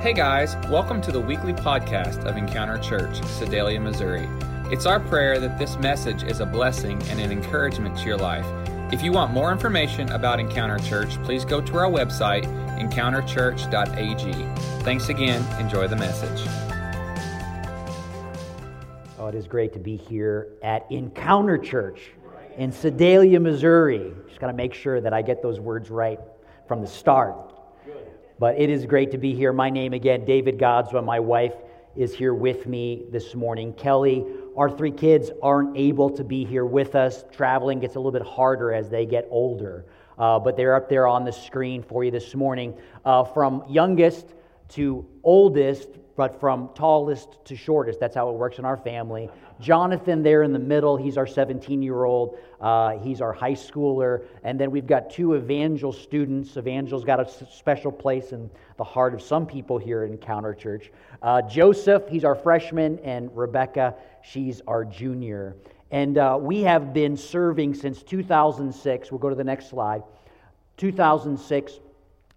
Hey guys, welcome to the weekly podcast of Encounter Church, Sedalia, Missouri. It's our prayer that this message is a blessing and an encouragement to your life. If you want more information about Encounter Church, please go to our website, encounterchurch.ag. Thanks again. Enjoy the message. Oh, it is great to be here at Encounter Church in Sedalia, Missouri. Just got to make sure that I get those words right from the start. But it is great to be here. My name again, David Godswin. My wife is here with me this morning. Kelly, our three kids aren't able to be here with us. Traveling gets a little bit harder as they get older. Uh, but they're up there on the screen for you this morning. Uh, from youngest to oldest, but from tallest to shortest. That's how it works in our family. Jonathan, there in the middle, he's our 17 year old. Uh, he's our high schooler. And then we've got two Evangel students. Evangel's got a special place in the heart of some people here in Encounter Church. Uh, Joseph, he's our freshman, and Rebecca, she's our junior. And uh, we have been serving since 2006. We'll go to the next slide. 2006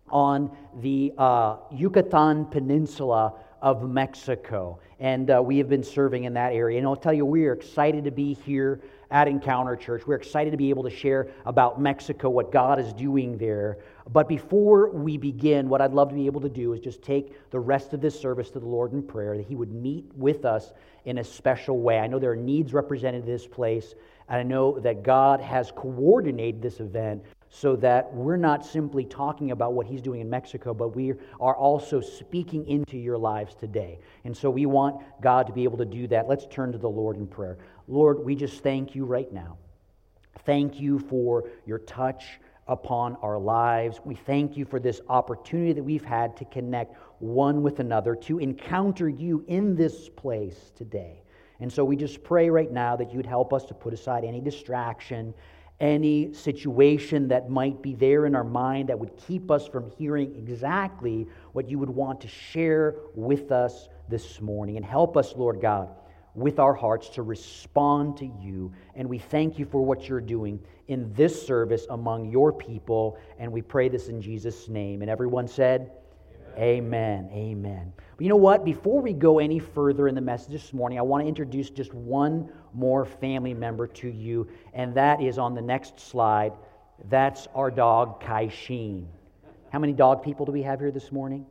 on the uh, Yucatan Peninsula of Mexico. And uh, we have been serving in that area. And I'll tell you, we are excited to be here at Encounter Church. We're excited to be able to share about Mexico, what God is doing there. But before we begin, what I'd love to be able to do is just take the rest of this service to the Lord in prayer, that He would meet with us in a special way. I know there are needs represented in this place, and I know that God has coordinated this event so that we're not simply talking about what he's doing in Mexico, but we are also speaking into your lives today. And so we want God to be able to do that. Let's turn to the Lord in prayer. Lord, we just thank you right now. Thank you for your touch upon our lives. We thank you for this opportunity that we've had to connect one with another, to encounter you in this place today. And so we just pray right now that you'd help us to put aside any distraction any situation that might be there in our mind that would keep us from hearing exactly what you would want to share with us this morning. And help us, Lord God, with our hearts to respond to you. And we thank you for what you're doing in this service among your people. And we pray this in Jesus' name. And everyone said, Amen. Amen. But you know what? Before we go any further in the message this morning, I want to introduce just one more family member to you, and that is on the next slide. That's our dog, Kai Sheen. How many dog people do we have here this morning?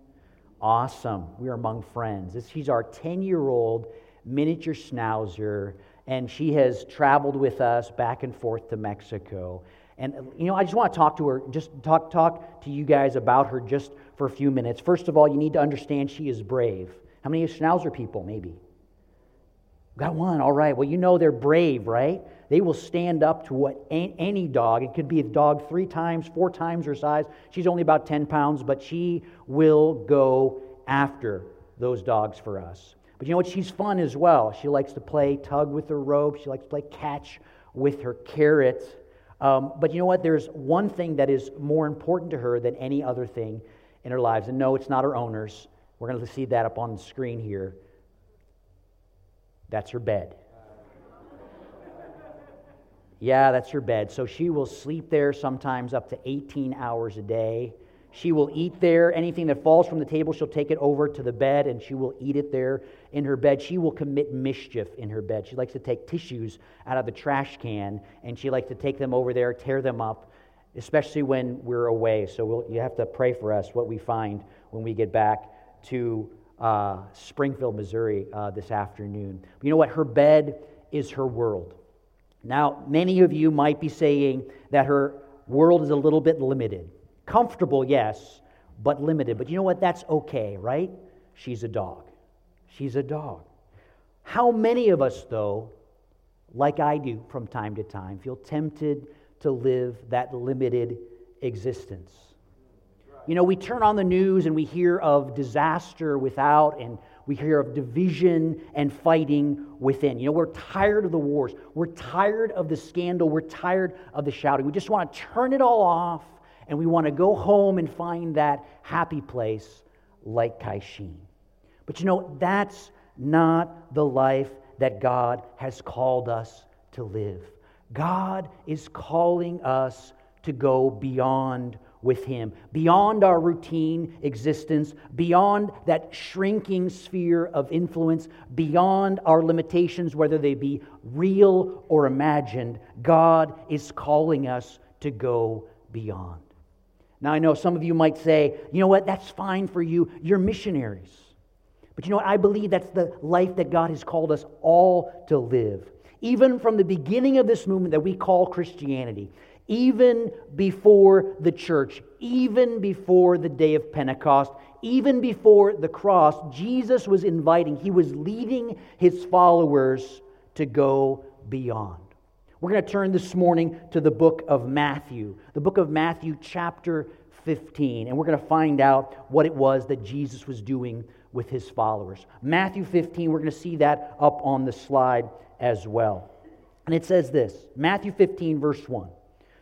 Awesome. We are among friends. She's our 10 year old miniature schnauzer, and she has traveled with us back and forth to Mexico. And, you know, I just want to talk to her, just talk, talk to you guys about her just for a few minutes. First of all, you need to understand she is brave. How many Schnauzer people, maybe? Got one, all right. Well, you know they're brave, right? They will stand up to what any dog, it could be a dog three times, four times her size. She's only about 10 pounds, but she will go after those dogs for us. But you know what? She's fun as well. She likes to play tug with her rope, she likes to play catch with her carrot. Um, but you know what? There's one thing that is more important to her than any other thing in her lives. And no, it's not her owners. We're going to see that up on the screen here. That's her bed. Yeah, that's her bed. So she will sleep there sometimes up to 18 hours a day. She will eat there. Anything that falls from the table, she'll take it over to the bed and she will eat it there in her bed. She will commit mischief in her bed. She likes to take tissues out of the trash can and she likes to take them over there, tear them up, especially when we're away. So we'll, you have to pray for us what we find when we get back to uh, Springfield, Missouri uh, this afternoon. But you know what? Her bed is her world. Now, many of you might be saying that her world is a little bit limited. Comfortable, yes, but limited. But you know what? That's okay, right? She's a dog. She's a dog. How many of us, though, like I do from time to time, feel tempted to live that limited existence? You know, we turn on the news and we hear of disaster without, and we hear of division and fighting within. You know, we're tired of the wars. We're tired of the scandal. We're tired of the shouting. We just want to turn it all off and we want to go home and find that happy place like Kaishin. But you know, that's not the life that God has called us to live. God is calling us to go beyond with Him, beyond our routine existence, beyond that shrinking sphere of influence, beyond our limitations, whether they be real or imagined. God is calling us to go beyond. Now, I know some of you might say, you know what, that's fine for you. You're missionaries. But you know what? I believe that's the life that God has called us all to live. Even from the beginning of this movement that we call Christianity, even before the church, even before the day of Pentecost, even before the cross, Jesus was inviting, he was leading his followers to go beyond. We're going to turn this morning to the book of Matthew, the book of Matthew, chapter 15, and we're going to find out what it was that Jesus was doing with his followers. Matthew 15, we're going to see that up on the slide as well. And it says this Matthew 15, verse 1.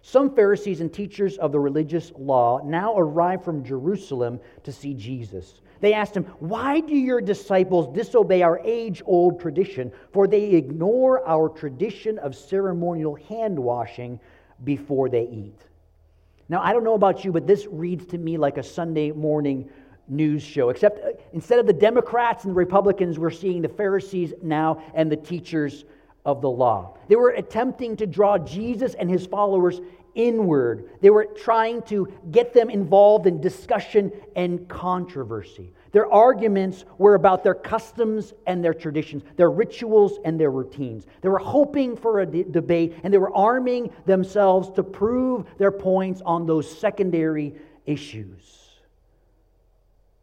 Some Pharisees and teachers of the religious law now arrived from Jerusalem to see Jesus. They asked him, Why do your disciples disobey our age old tradition? For they ignore our tradition of ceremonial hand washing before they eat. Now, I don't know about you, but this reads to me like a Sunday morning news show, except uh, instead of the Democrats and the Republicans, we're seeing the Pharisees now and the teachers of the law. They were attempting to draw Jesus and his followers inward. They were trying to get them involved in discussion and controversy. Their arguments were about their customs and their traditions, their rituals and their routines. They were hoping for a de- debate and they were arming themselves to prove their points on those secondary issues.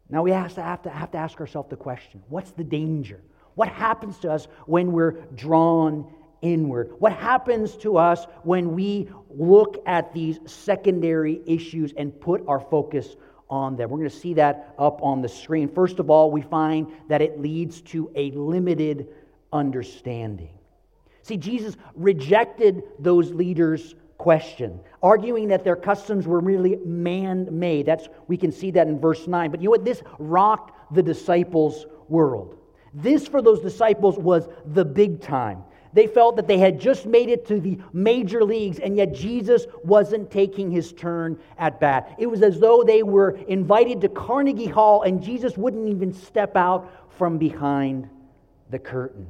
Now we have to, have to, have to ask ourselves the question what's the danger? What happens to us when we're drawn inward? What happens to us when we look at these secondary issues and put our focus on them? We're going to see that up on the screen. First of all, we find that it leads to a limited understanding. See, Jesus rejected those leaders' question, arguing that their customs were really man made. That's we can see that in verse 9. But you know what? This rocked the disciples' world. This, for those disciples, was the big time. They felt that they had just made it to the major leagues, and yet Jesus wasn't taking his turn at bat. It was as though they were invited to Carnegie Hall, and Jesus wouldn't even step out from behind the curtain.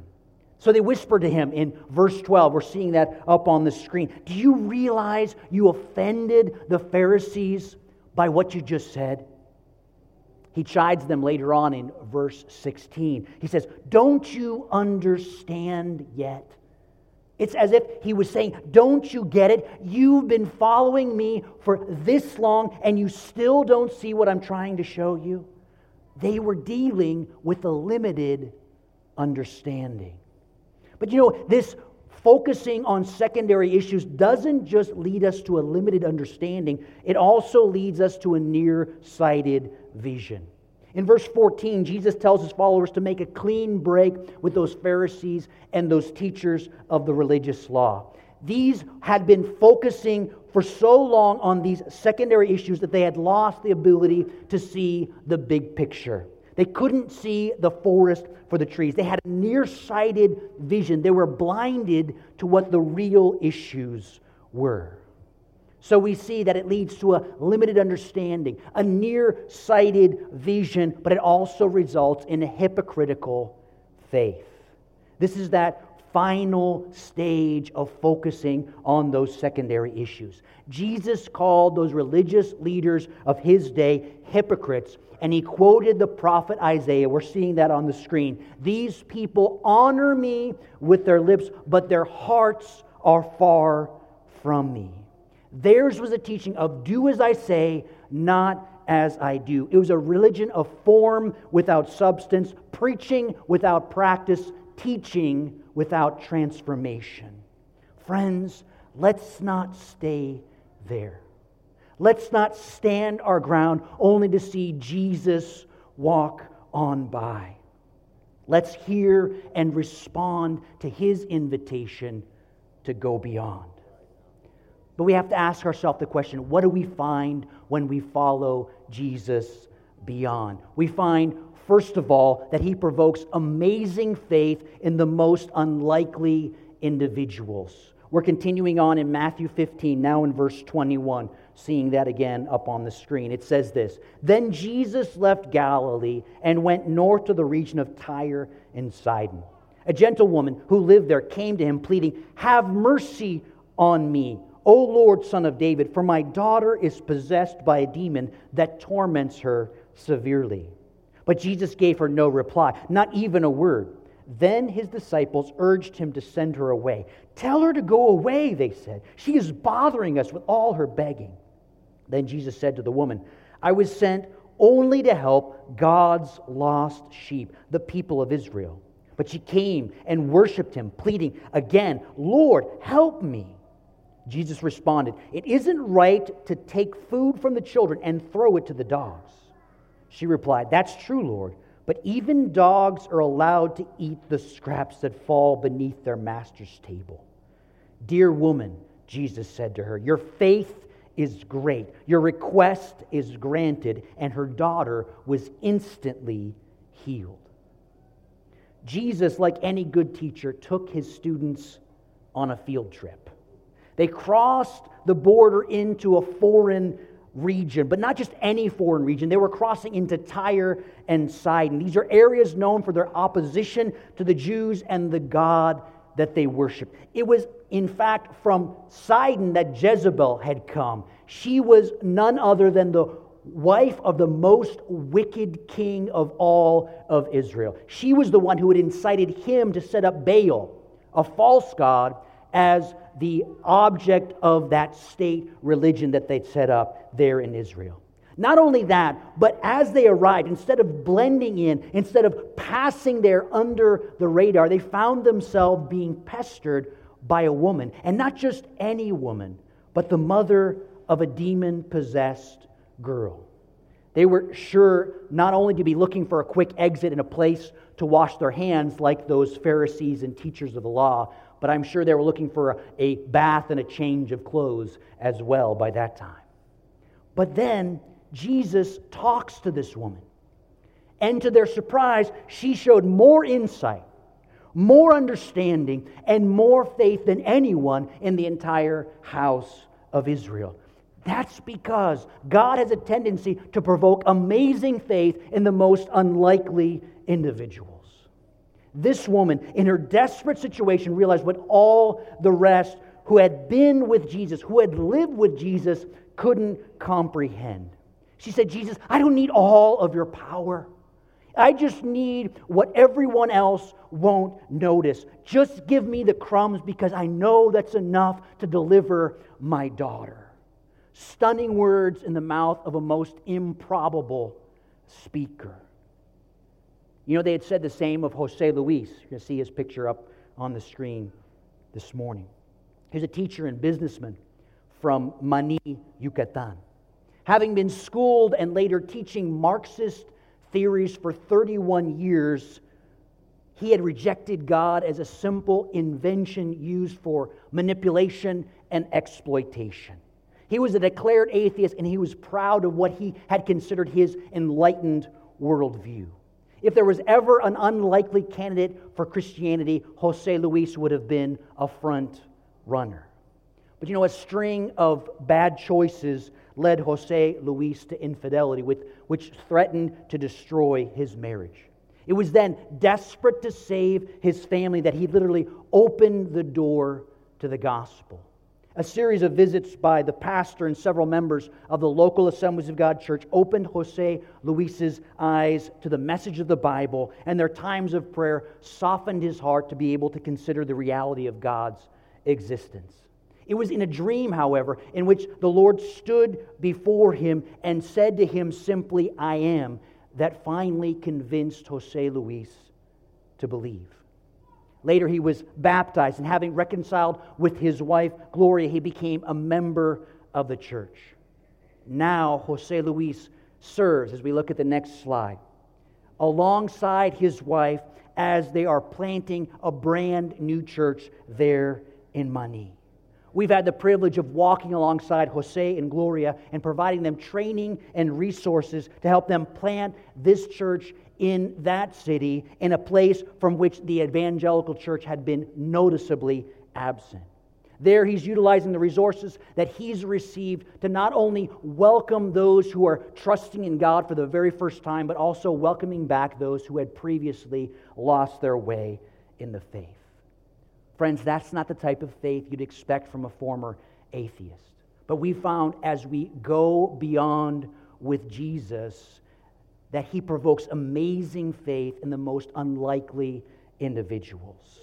So they whispered to him in verse 12. We're seeing that up on the screen. Do you realize you offended the Pharisees by what you just said? He chides them later on in verse 16. He says, Don't you understand yet? It's as if he was saying, Don't you get it? You've been following me for this long and you still don't see what I'm trying to show you. They were dealing with a limited understanding. But you know, this focusing on secondary issues doesn't just lead us to a limited understanding, it also leads us to a near-sighted vision. In verse 14, Jesus tells his followers to make a clean break with those Pharisees and those teachers of the religious law. These had been focusing for so long on these secondary issues that they had lost the ability to see the big picture. They couldn't see the forest for the trees. They had a nearsighted vision. They were blinded to what the real issues were. So we see that it leads to a limited understanding, a nearsighted vision, but it also results in a hypocritical faith. This is that final stage of focusing on those secondary issues. Jesus called those religious leaders of his day hypocrites and he quoted the prophet Isaiah. We're seeing that on the screen. These people honor me with their lips, but their hearts are far from me. Theirs was a teaching of do as I say, not as I do. It was a religion of form without substance, preaching without practice, teaching without transformation. Friends, let's not stay there. Let's not stand our ground only to see Jesus walk on by. Let's hear and respond to his invitation to go beyond. But we have to ask ourselves the question what do we find when we follow Jesus beyond? We find, first of all, that he provokes amazing faith in the most unlikely individuals. We're continuing on in Matthew 15, now in verse 21, seeing that again up on the screen. It says this Then Jesus left Galilee and went north to the region of Tyre and Sidon. A Gentile woman who lived there came to him, pleading, Have mercy on me, O Lord, son of David, for my daughter is possessed by a demon that torments her severely. But Jesus gave her no reply, not even a word. Then his disciples urged him to send her away. Tell her to go away, they said. She is bothering us with all her begging. Then Jesus said to the woman, I was sent only to help God's lost sheep, the people of Israel. But she came and worshiped him, pleading again, Lord, help me. Jesus responded, It isn't right to take food from the children and throw it to the dogs. She replied, That's true, Lord. But even dogs are allowed to eat the scraps that fall beneath their master's table. Dear woman, Jesus said to her, Your faith is great. Your request is granted. And her daughter was instantly healed. Jesus, like any good teacher, took his students on a field trip. They crossed the border into a foreign region, but not just any foreign region. They were crossing into Tyre and Sidon. These are areas known for their opposition to the Jews and the God that they worship. It was, in fact, from Sidon that Jezebel had come. She was none other than the wife of the most wicked king of all of Israel. She was the one who had incited him to set up Baal, a false god, as the object of that state religion that they'd set up there in Israel. Not only that, but as they arrived, instead of blending in, instead of passing there under the radar, they found themselves being pestered by a woman. And not just any woman, but the mother of a demon possessed girl. They were sure not only to be looking for a quick exit and a place to wash their hands like those Pharisees and teachers of the law, but I'm sure they were looking for a, bath and a change of clothes as well by that time. But then Jesus talks to this woman. And to their surprise, she showed more insight, more understanding, and more faith than anyone in the entire house of Israel. That's because God has a tendency to provoke amazing faith in the most unlikely individuals. This woman, in her desperate situation, realized what all the rest who had been with Jesus, who had lived with Jesus, couldn't comprehend. She said, Jesus, I don't need all of your power. I just need what everyone else won't notice. Just give me the crumbs because I know that's enough to deliver my daughter. Stunning words in the mouth of a most improbable speaker. You know, they had said the same of Jose Luis. You're going to see his picture up on the screen this morning. He's a teacher and businessman from Mani, Yucatan. Having been schooled and later teaching Marxist theories for 31 years, he had rejected God as a simple invention used for manipulation and exploitation. He was a declared atheist and he was proud of what he had considered his enlightened worldview. If there was ever an unlikely candidate for Christianity, Jose Luis would have been a front runner. But you know, a string of bad choices led Jose Luis to infidelity, which threatened to destroy his marriage. It was then, desperate to save his family, that he literally opened the door to the gospel a series of visits by the pastor and several members of the local Assemblies of God church opened Jose Luis's eyes to the message of the Bible, and their times of prayer softened his heart to be able to consider the reality of God's existence. It was in a dream, however, in which the Lord stood before him and said to him simply, I am, that finally convinced Jose Luis to believe. Later, he was baptized, and having reconciled with his wife, Gloria, he became a member of the church. Now, Jose Luis serves, as we look at the next slide, alongside his wife as they are planting a brand new church there in Mani. We've had the privilege of walking alongside Jose and Gloria and providing them training and resources to help them plant this church in that city, in a place from which the evangelical church had been noticeably absent. There, he's utilizing the resources that he's received to not only welcome those who are trusting in God for the very first time, but also welcoming back those who had previously lost their way in the faith. Friends, that's not the type of faith you'd expect from a former atheist. But we found as we go beyond with Jesus that he provokes amazing faith in the most unlikely individuals.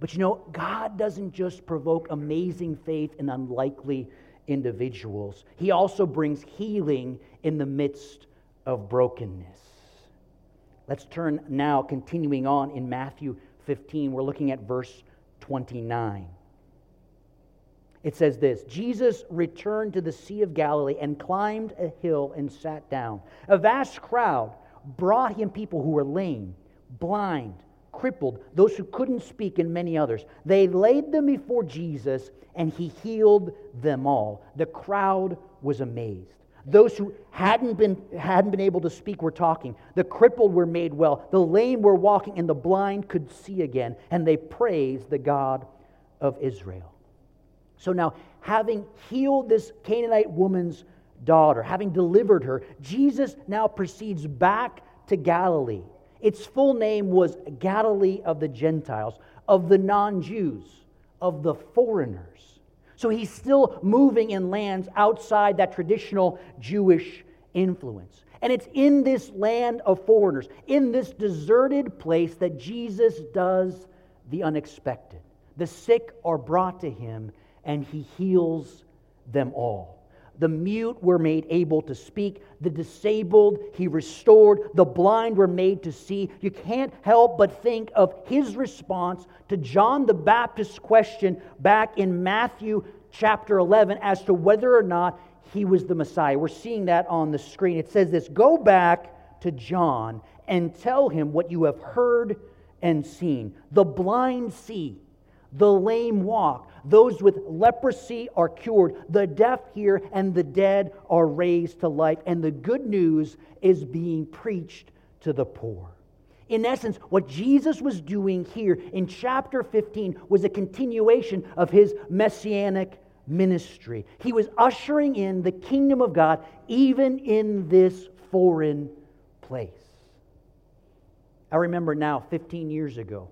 But you know, God doesn't just provoke amazing faith in unlikely individuals, He also brings healing in the midst of brokenness. Let's turn now, continuing on in Matthew 15. We're looking at verse 29. It says this Jesus returned to the Sea of Galilee and climbed a hill and sat down. A vast crowd brought him people who were lame, blind, crippled, those who couldn't speak, and many others. They laid them before Jesus, and he healed them all. The crowd was amazed. Those who hadn't been, hadn't been able to speak were talking. The crippled were made well. The lame were walking, and the blind could see again. And they praised the God of Israel. So now, having healed this Canaanite woman's daughter, having delivered her, Jesus now proceeds back to Galilee its full name was Galilee of the Gentiles, of the non Jews, of the foreigners. So he's still moving in lands outside that traditional Jewish influence. And it's in this land of foreigners, in this deserted place, that Jesus does the unexpected. The sick are brought to him, and he heals them all. The mute were made able to speak. The disabled he restored. The blind were made to see. You can't help but think of his response to John the Baptist's question back in Matthew chapter 11 as to whether or not he was the Messiah. We're seeing that on the screen. It says this Go back to John and tell him what you have heard and seen. The blind see, the lame walk those with leprosy are cured. The deaf hear, and the dead are raised to life. And the good news is being preached to the poor. In essence, what Jesus was doing here in chapter 15 was a continuation of his messianic ministry. He was ushering in the kingdom of God even in this foreign place. I remember now, 15 years ago,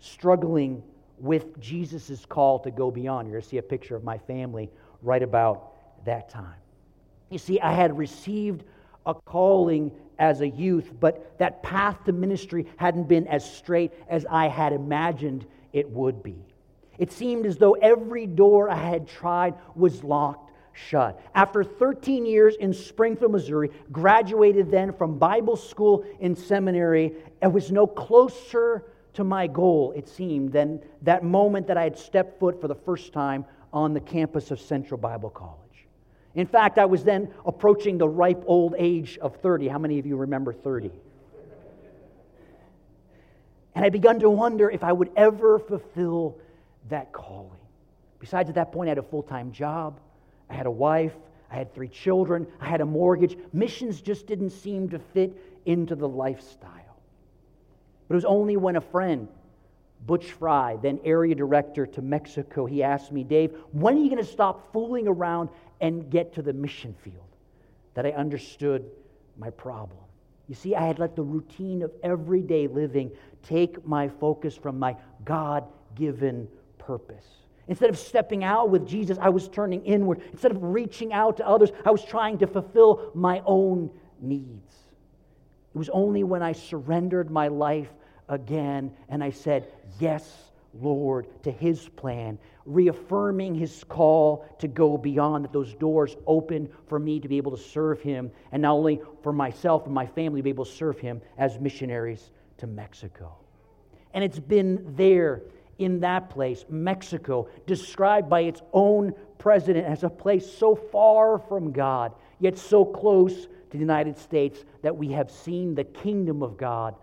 struggling with Jesus' call to go beyond. You're going to see a picture of my family right about that time. You see, I had received a calling as a youth, but that path to ministry hadn't been as straight as I had imagined it would be. It seemed as though every door I had tried was locked shut. After 13 years in Springfield, Missouri, graduated then from Bible school and seminary, I was no closer to my goal, it seemed, than that moment that I had stepped foot for the first time on the campus of Central Bible College. In fact, I was then approaching the ripe old age of 30. How many of you remember 30? And I begun to wonder if I would ever fulfill that calling. Besides, at that point, I had a full time job, I had a wife, I had three children, I had a mortgage. Missions just didn't seem to fit into the lifestyle. But it was only when a friend, Butch Fry, then area director to Mexico, he asked me, Dave, when are you going to stop fooling around and get to the mission field? That I understood my problem. You see, I had let the routine of everyday living take my focus from my God given purpose. Instead of stepping out with Jesus, I was turning inward. Instead of reaching out to others, I was trying to fulfill my own needs. It was only when I surrendered my life again, and I said, Yes, Lord, to His plan, reaffirming His call to go beyond, that those doors open for me to be able to serve Him, and not only for myself and my family to be able to serve Him as missionaries to Mexico. And it's been there in that place, Mexico, described by its own president as a place so far from God, yet so close to the United States that we have seen the kingdom of God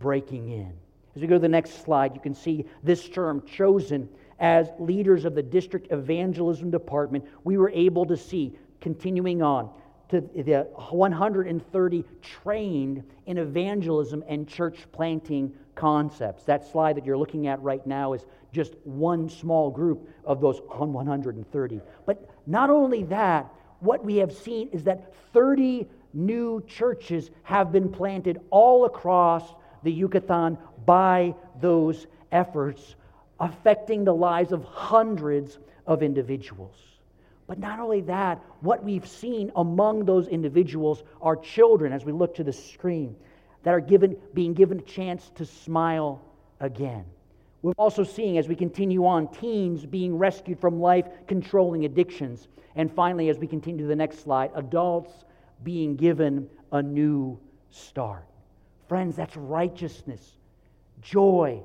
breaking in. As we go to the next slide, you can see this term chosen as leaders of the district evangelism department. We were able to see, continuing on, to the 130 trained in evangelism and church planting concepts. That slide that you're looking at right now is just one small group of those 130. But not only that, what we have seen is that 30 new churches have been planted all across the Yucatan by those efforts, affecting the lives of hundreds of individuals. But not only that, what we've seen among those individuals are children, as we look to the screen, that are given, being given a chance to smile again. We're also seeing, as we continue on, teens being rescued from life controlling addictions. And finally, as we continue to the next slide, adults being given a new start. Friends, that's righteousness, joy,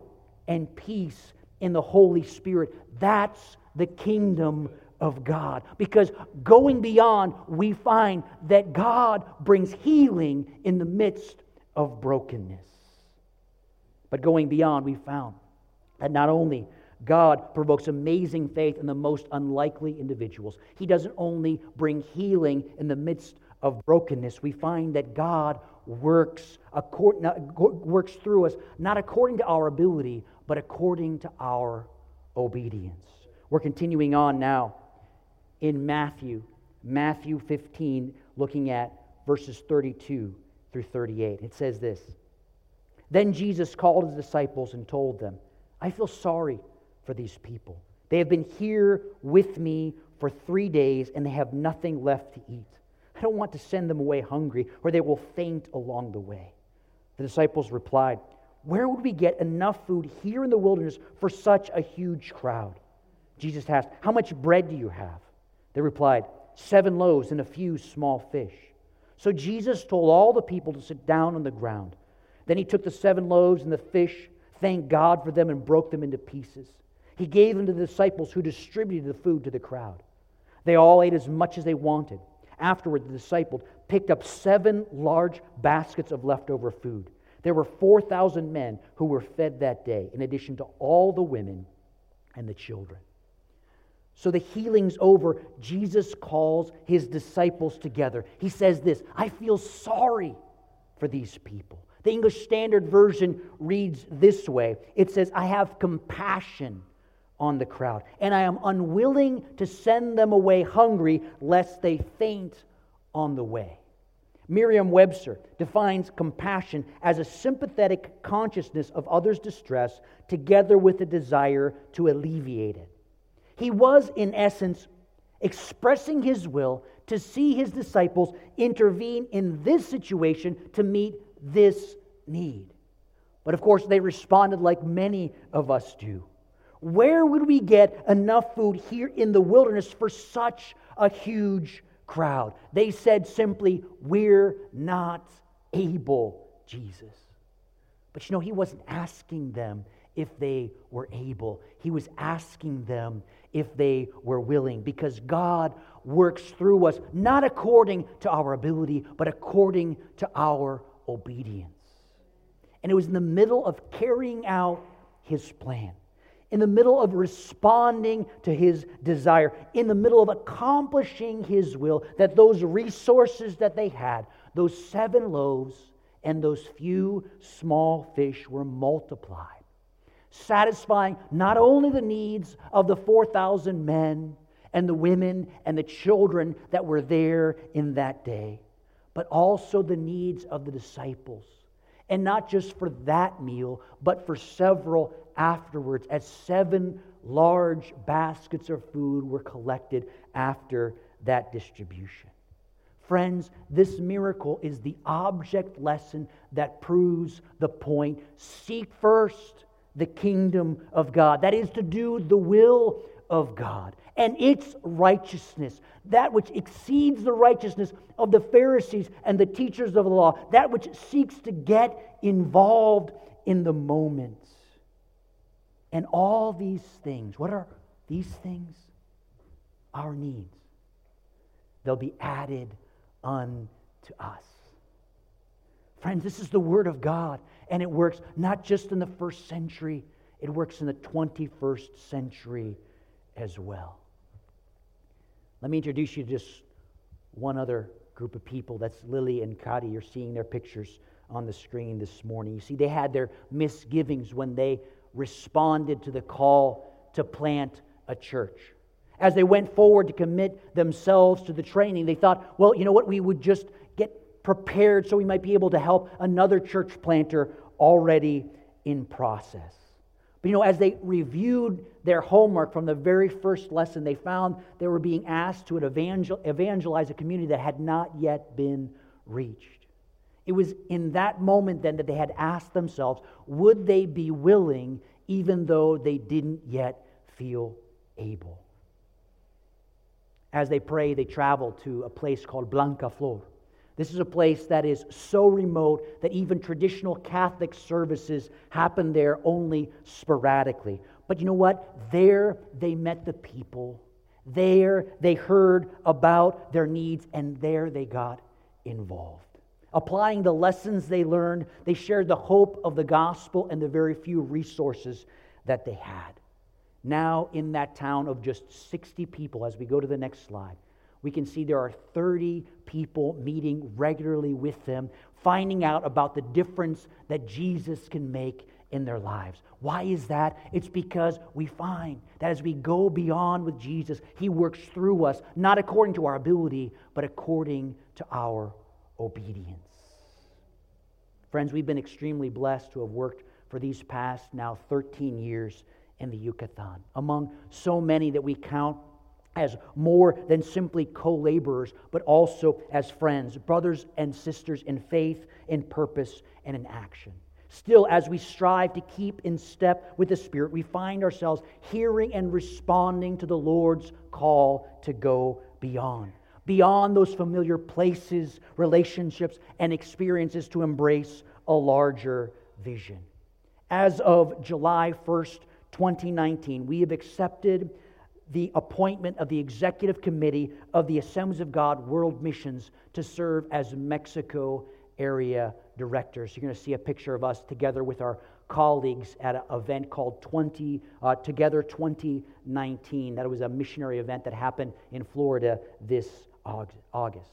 and peace in the Holy Spirit. That's the kingdom of God. Because going beyond, we find that God brings healing in the midst of brokenness. But going beyond, we found that not only God provokes amazing faith in the most unlikely individuals, He doesn't only bring healing in the midst of brokenness. We find that God works, works through us, not according to our ability, but according to our obedience. We're continuing on now in Matthew, Matthew 15, looking at verses 32 through 38. It says this Then Jesus called his disciples and told them, I feel sorry for these people. They have been here with me for three days and they have nothing left to eat. I don't want to send them away hungry or they will faint along the way. The disciples replied, Where would we get enough food here in the wilderness for such a huge crowd? Jesus asked, How much bread do you have? They replied, Seven loaves and a few small fish. So Jesus told all the people to sit down on the ground. Then he took the seven loaves and the fish, thanked God for them, and broke them into pieces. He gave them to the disciples who distributed the food to the crowd. They all ate as much as they wanted. Afterward, the disciples picked up seven large baskets of leftover food. There were 4,000 men who were fed that day, in addition to all the women and the children. So the healing's over. Jesus calls his disciples together. He says this I feel sorry for these people. The English Standard Version reads this way it says, I have compassion on the crowd, and I am unwilling to send them away hungry lest they faint on the way. Merriam Webster defines compassion as a sympathetic consciousness of others' distress together with a desire to alleviate it. He was, in essence, expressing his will to see his disciples intervene in this situation to meet this need. But of course, they responded like many of us do. Where would we get enough food here in the wilderness for such a huge crowd? They said simply, We're not able, Jesus. But you know, he wasn't asking them if they were able, he was asking them if they were willing, because God works through us not according to our ability, but according to our obedience. And it was in the middle of carrying out his plan in the middle of responding to his desire, in the middle of accomplishing his will, that those resources that they had, those seven loaves and those few small fish, were multiplied, satisfying not only the needs of the 4,000 men and the women and the children that were there in that day, but also the needs of the disciples. And not just for that meal, but for several afterwards as seven large baskets of food were collected after that distribution. Friends, this miracle is the object lesson that proves the point. Seek first the kingdom of God. That is to do the will of God and its righteousness, that which exceeds the righteousness of the Pharisees and the teachers of the law, that which seeks to get involved in the moment. And all these things, what are these things? Our needs. They'll be added unto us. Friends, this is the Word of God, and it works not just in the first century, it works in the 21st century as well. Let me introduce you to just one other group of people. That's Lily and Kadi. You're seeing their pictures on the screen this morning. You see, they had their misgivings when they responded to the call to plant a church. As they went forward to commit themselves to the training, they thought, well, you know what, we would just get prepared so we might be able to help another church planter already in process. But you know, as they reviewed their homework from the very first lesson, they found they were being asked to evangel- evangelize a community that had not yet been reached. It was in that moment then that they had asked themselves, would they be willing even though they didn't yet feel able? As they pray, they travel to a place called Blanca Flor. This is a place that is so remote that even traditional Catholic services happen there only sporadically. But you know what? There they met the people. There they heard about their needs, and there they got involved. Applying the lessons they learned, they shared the hope of the gospel and the very few resources that they had. Now, in that town of just 60 people, as we go to the next slide, we can see there are 30 people meeting regularly with them, finding out about the difference that Jesus can make in their lives. Why is that? It's because we find that as we go beyond with Jesus, He works through us, not according to our ability, but according to our obedience. Friends, we've been extremely blessed to have worked for these past now 13 years in the Yucatan. Among so many that we count as more than simply co laborers, but also as friends, brothers and sisters in faith, in purpose, and in action. Still, as we strive to keep in step with the Spirit, we find ourselves hearing and responding to the Lord's call to go beyond beyond those familiar places, relationships, and experiences to embrace a larger vision. As of July 1st, 2019, we have accepted the appointment of the executive committee of the Assemblies of God World Missions to serve as Mexico area directors. You're going to see a picture of us together with our colleagues at an event called 20 uh, Together 2019. That was a missionary event that happened in Florida this August.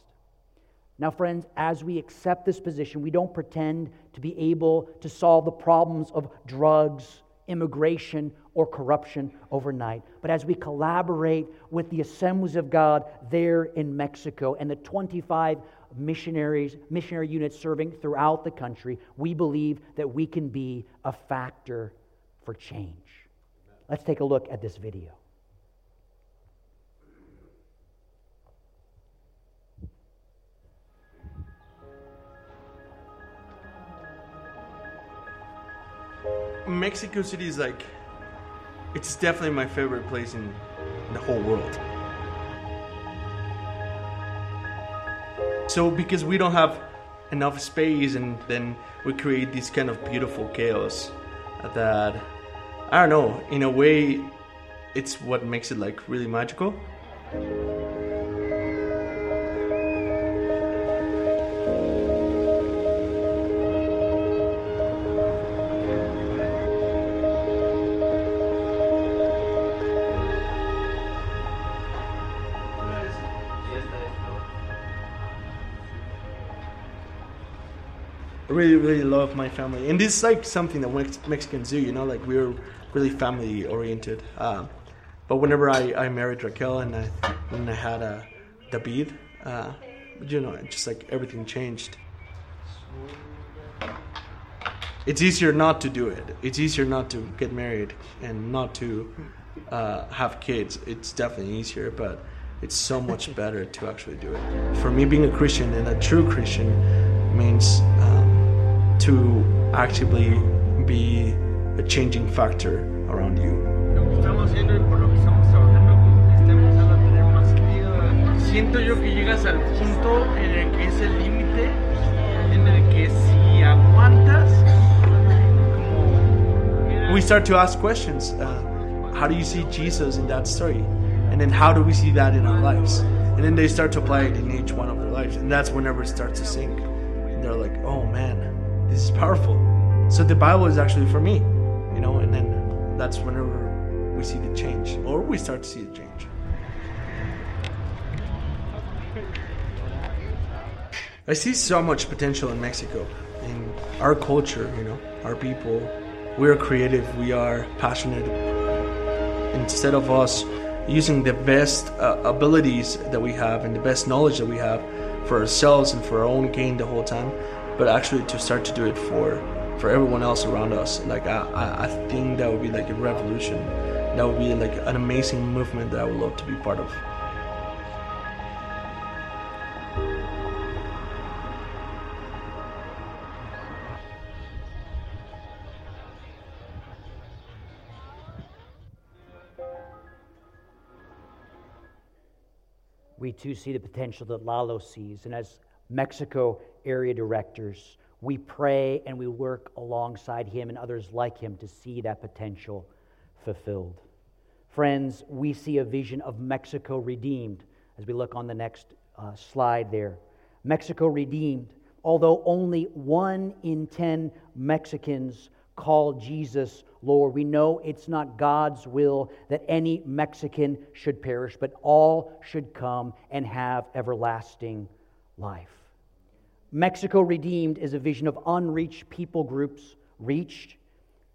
Now, friends, as we accept this position, we don't pretend to be able to solve the problems of drugs, immigration, or corruption overnight. But as we collaborate with the assemblies of God there in Mexico and the 25 missionaries, missionary units serving throughout the country, we believe that we can be a factor for change. Let's take a look at this video. Mexico City is like, it's definitely my favorite place in the whole world. So, because we don't have enough space, and then we create this kind of beautiful chaos that, I don't know, in a way, it's what makes it like really magical. Really, really love my family, and this is like something that Mexicans do. You know, like we're really family oriented. Uh, but whenever I, I married Raquel and I, when I had a David, uh, you know, just like everything changed. It's easier not to do it. It's easier not to get married and not to uh, have kids. It's definitely easier, but it's so much better to actually do it. For me, being a Christian and a true Christian means. To actively be a changing factor around you. Siento yo que llegas al punto en el que es el límite, en el que si aguantas, we start to ask questions. Uh, how do you see Jesus in that story? And then how do we see that in our lives? And then they start to apply it in each one of their lives. And that's whenever it starts to sink. And they're like, oh man, this is powerful. So the Bible is actually for me, you know, and then that's whenever we see the change or we start to see the change. I see so much potential in Mexico, in our culture, you know, our people. We're creative, we are passionate. Instead of us using the best uh, abilities that we have and the best knowledge that we have for ourselves and for our own gain the whole time, but actually to start to do it for for everyone else around us. Like I, I, think that would be like a revolution. That would be like an amazing movement that I would love to be part of. We too see the potential that Lalo sees. And as Mexico area directors, we pray and we work alongside him and others like him to see that potential fulfilled. Friends, we see a vision of Mexico redeemed as we look on the next uh, slide there. Mexico redeemed, although only one in ten Mexicans call Jesus Lord. We know it's not God's will that any Mexican should perish, but all should come and have everlasting life. Mexico Redeemed is a vision of unreached people groups reached.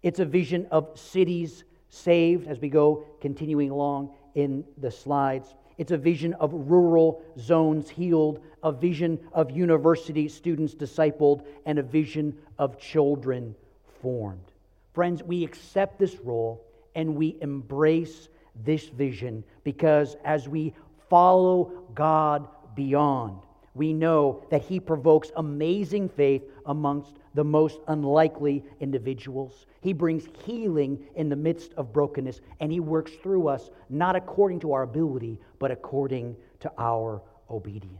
It's a vision of cities saved as we go continuing along in the slides. It's a vision of rural zones healed, a vision of university students discipled, and a vision of children formed. Friends, we accept this role and we embrace this vision because as we follow God beyond, we know that he provokes amazing faith amongst the most unlikely individuals. He brings healing in the midst of brokenness, and he works through us not according to our ability, but according to our obedience.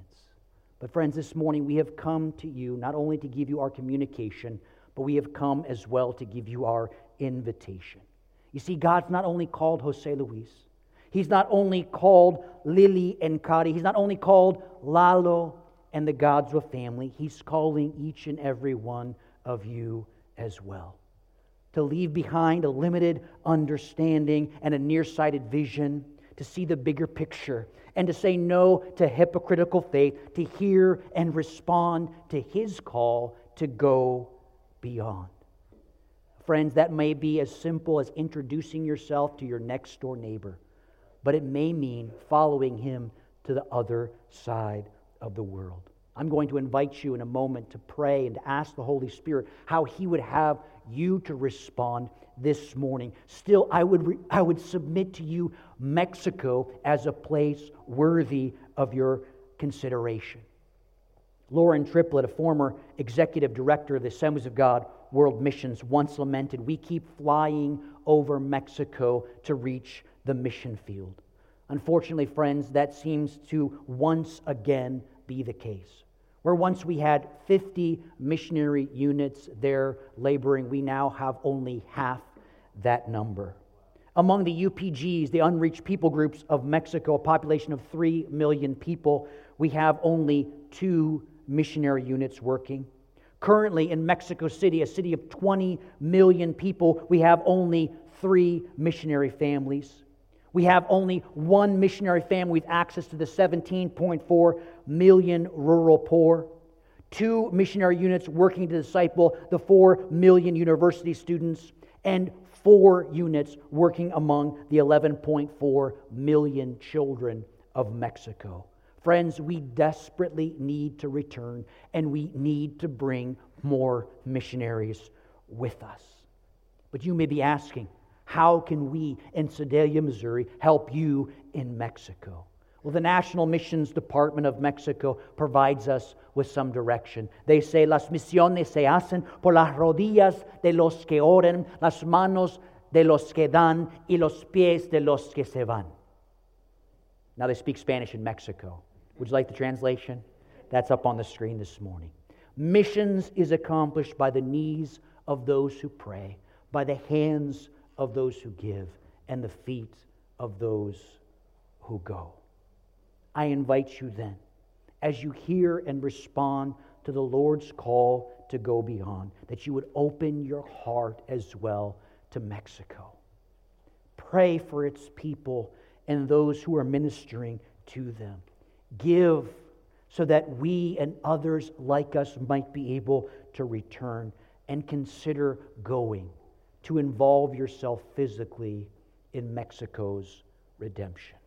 But, friends, this morning we have come to you not only to give you our communication, but we have come as well to give you our invitation. You see, God's not only called Jose Luis, He's not only called Lily and Kari, He's not only called Lalo and the gods Godswa family, He's calling each and every one of you as well. To leave behind a limited understanding and a nearsighted vision, to see the bigger picture, and to say no to hypocritical faith, to hear and respond to His call to go beyond. Friends, that may be as simple as introducing yourself to your next door neighbor, but it may mean following him to the other side of the world. I'm going to invite you in a moment to pray and to ask the Holy Spirit how He would have you to respond this morning. Still, I would, re- I would submit to you Mexico as a place worthy of your consideration. Loren Triplett, a former executive director of the Assemblies of God World Missions, once lamented We keep flying over Mexico to reach the mission field. Unfortunately, friends, that seems to once again be the case. Where once we had 50 missionary units there laboring, we now have only half that number. Among the UPGs, the unreached people groups of Mexico, a population of 3 million people, we have only two missionary units working. Currently, in Mexico City, a city of 20 million people, we have only three missionary families. We have only one missionary family with access to the 17.4 million rural poor. Two missionary units working to disciple the 4 million university students, and four units working among the 11.4 million children of Mexico. Friends, we desperately need to return and we need to bring more missionaries with us. But you may be asking, how can we in Sedalia, Missouri, help you in Mexico? Well, the National Missions Department of Mexico provides us with some direction. They say, las misiones se hacen por las rodillas de los que oran, las manos de los que dan y los pies de los que se van. Now they speak Spanish in Mexico. Would you like the translation? That's up on the screen this morning. Missions is accomplished by the knees of those who pray, by the hands of those who give, and the feet of those who go. I invite you then, as you hear and respond to the Lord's call to go beyond, that you would open your heart as well to Mexico. Pray for its people and those who are ministering to them. Give so that we and others like us might be able to return and consider going to involve yourself physically in Mexico's redemption.